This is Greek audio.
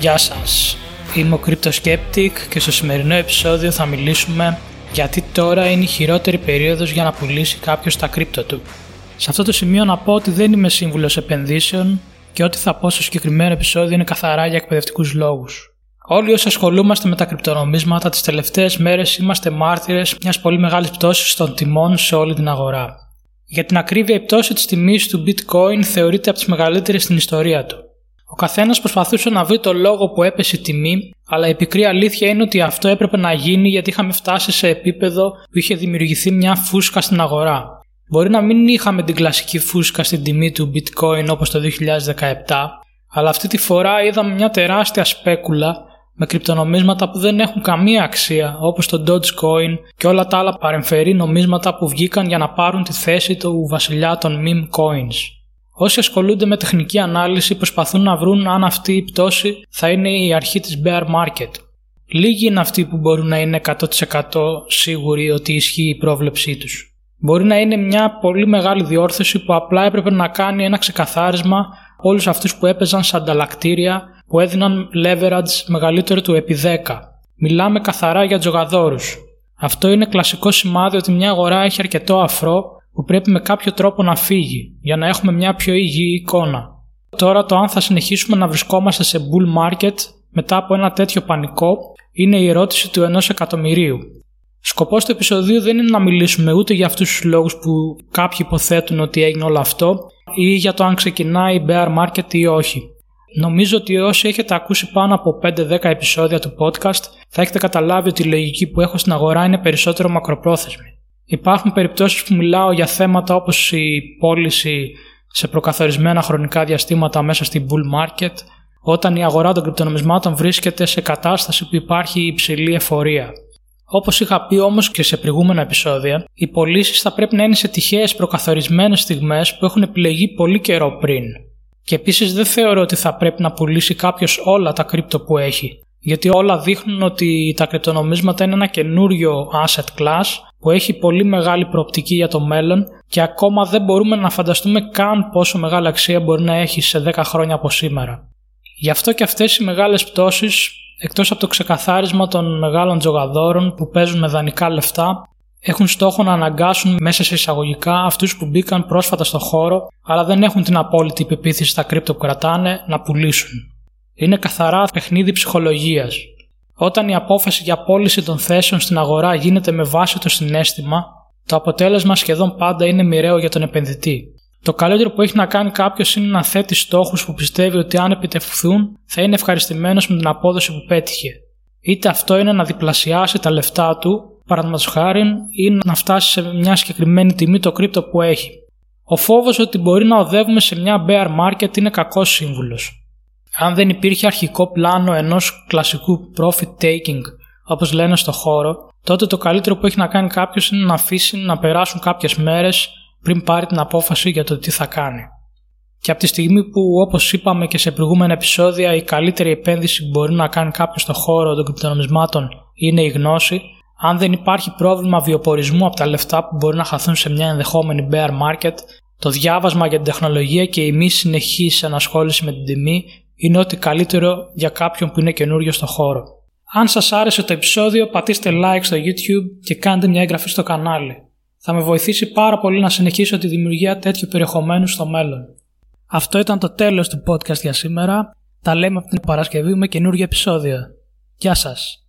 Γεια σας, είμαι ο Cryptoskeptic και στο σημερινό επεισόδιο θα μιλήσουμε γιατί τώρα είναι η χειρότερη περίοδος για να πουλήσει κάποιος τα κρύπτο του. Σε αυτό το σημείο να πω ότι δεν είμαι σύμβουλος επενδύσεων και ό,τι θα πω στο συγκεκριμένο επεισόδιο είναι καθαρά για εκπαιδευτικούς λόγους. Όλοι όσοι ασχολούμαστε με τα κρυπτονομίσματα τις τελευταίες μέρες είμαστε μάρτυρες μιας πολύ μεγάλης πτώσης των τιμών σε όλη την αγορά. Για την ακρίβεια η πτώση της τιμής του bitcoin θεωρείται από τις μεγαλύτερες στην ιστορία του. Ο καθένας προσπαθούσε να βρει το λόγο που έπεσε η τιμή, αλλά η πικρή αλήθεια είναι ότι αυτό έπρεπε να γίνει γιατί είχαμε φτάσει σε επίπεδο που είχε δημιουργηθεί μια φούσκα στην αγορά. Μπορεί να μην είχαμε την κλασική φούσκα στην τιμή του bitcoin όπως το 2017, αλλά αυτή τη φορά είδαμε μια τεράστια σπέκουλα με κρυπτονομίσματα που δεν έχουν καμία αξία όπως το Dogecoin και όλα τα άλλα παρεμφερή νομίσματα που βγήκαν για να πάρουν τη θέση του βασιλιά των meme coins. Όσοι ασχολούνται με τεχνική ανάλυση προσπαθούν να βρουν αν αυτή η πτώση θα είναι η αρχή της bear market. Λίγοι είναι αυτοί που μπορούν να είναι 100% σίγουροι ότι ισχύει η πρόβλεψή τους. Μπορεί να είναι μια πολύ μεγάλη διόρθωση που απλά έπρεπε να κάνει ένα ξεκαθάρισμα όλους αυτούς που έπαιζαν σαν ανταλλακτήρια που έδιναν leverage μεγαλύτερο του επί 10. Μιλάμε καθαρά για τζογαδόρους. Αυτό είναι κλασικό σημάδι ότι μια αγορά έχει αρκετό αφρό που πρέπει με κάποιο τρόπο να φύγει για να έχουμε μια πιο υγιή εικόνα. Τώρα το αν θα συνεχίσουμε να βρισκόμαστε σε bull market μετά από ένα τέτοιο πανικό είναι η ερώτηση του ενός εκατομμυρίου. Σκοπός του επεισοδίου δεν είναι να μιλήσουμε ούτε για αυτούς τους λόγους που κάποιοι υποθέτουν ότι έγινε όλο αυτό ή για το αν ξεκινάει η bear market ή όχι. Νομίζω ότι όσοι έχετε ακούσει πάνω από 5-10 επεισόδια του podcast θα έχετε καταλάβει ότι η λογική που έχω στην αγορά είναι περισσότερο μακροπρόθεσμη. Υπάρχουν περιπτώσεις που μιλάω για θέματα όπως η πώληση σε προκαθορισμένα χρονικά διαστήματα μέσα στην bull market, όταν η αγορά των κρυπτονομισμάτων βρίσκεται σε κατάσταση που υπάρχει υψηλή εφορία. Όπως είχα πει όμως και σε προηγούμενα επεισόδια, οι πωλήσεις θα πρέπει να είναι σε τυχαίες προκαθορισμένες στιγμές που έχουν επιλεγεί πολύ καιρό πριν. Και επίσης δεν θεωρώ ότι θα πρέπει να πουλήσει κάποιος όλα τα κρύπτο που έχει, γιατί όλα δείχνουν ότι τα κρυπτονομίσματα είναι ένα καινούριο asset class που έχει πολύ μεγάλη προοπτική για το μέλλον και ακόμα δεν μπορούμε να φανταστούμε καν πόσο μεγάλη αξία μπορεί να έχει σε 10 χρόνια από σήμερα. Γι' αυτό και αυτές οι μεγάλες πτώσεις, εκτός από το ξεκαθάρισμα των μεγάλων τζογαδόρων που παίζουν με δανεικά λεφτά, έχουν στόχο να αναγκάσουν μέσα σε εισαγωγικά αυτούς που μπήκαν πρόσφατα στο χώρο αλλά δεν έχουν την απόλυτη υπεποίθηση στα κρύπτο που κρατάνε να πουλήσουν. Είναι καθαρά παιχνίδι ψυχολογίας. Όταν η απόφαση για πώληση των θέσεων στην αγορά γίνεται με βάση το συνέστημα, το αποτέλεσμα σχεδόν πάντα είναι μοιραίο για τον επενδυτή. Το καλύτερο που έχει να κάνει κάποιος είναι να θέτει στόχους που πιστεύει ότι αν επιτευχθούν θα είναι ευχαριστημένος με την απόδοση που πέτυχε. Είτε αυτό είναι να διπλασιάσει τα λεφτά του, παραδείγματος χάρη, ή να φτάσει σε μια συγκεκριμένη τιμή το κρύπτο που έχει. Ο φόβος ότι μπορεί να οδεύουμε σε μια bear market είναι κακός σύμβουλος αν δεν υπήρχε αρχικό πλάνο ενός κλασικού profit taking, όπως λένε στο χώρο, τότε το καλύτερο που έχει να κάνει κάποιος είναι να αφήσει να περάσουν κάποιες μέρες πριν πάρει την απόφαση για το τι θα κάνει. Και από τη στιγμή που όπως είπαμε και σε προηγούμενα επεισόδια η καλύτερη επένδυση που μπορεί να κάνει κάποιος στο χώρο των κρυπτονομισμάτων είναι η γνώση, αν δεν υπάρχει πρόβλημα βιοπορισμού από τα λεφτά που μπορεί να χαθούν σε μια ενδεχόμενη bear market, το διάβασμα για την τεχνολογία και η μη συνεχής ενασχόληση με την τιμή είναι ό,τι καλύτερο για κάποιον που είναι καινούριο στο χώρο. Αν σας άρεσε το επεισόδιο πατήστε like στο YouTube και κάντε μια εγγραφή στο κανάλι. Θα με βοηθήσει πάρα πολύ να συνεχίσω τη δημιουργία τέτοιου περιεχομένου στο μέλλον. Αυτό ήταν το τέλος του podcast για σήμερα. Τα λέμε από την Παρασκευή με καινούργια επεισόδια. Γεια σας!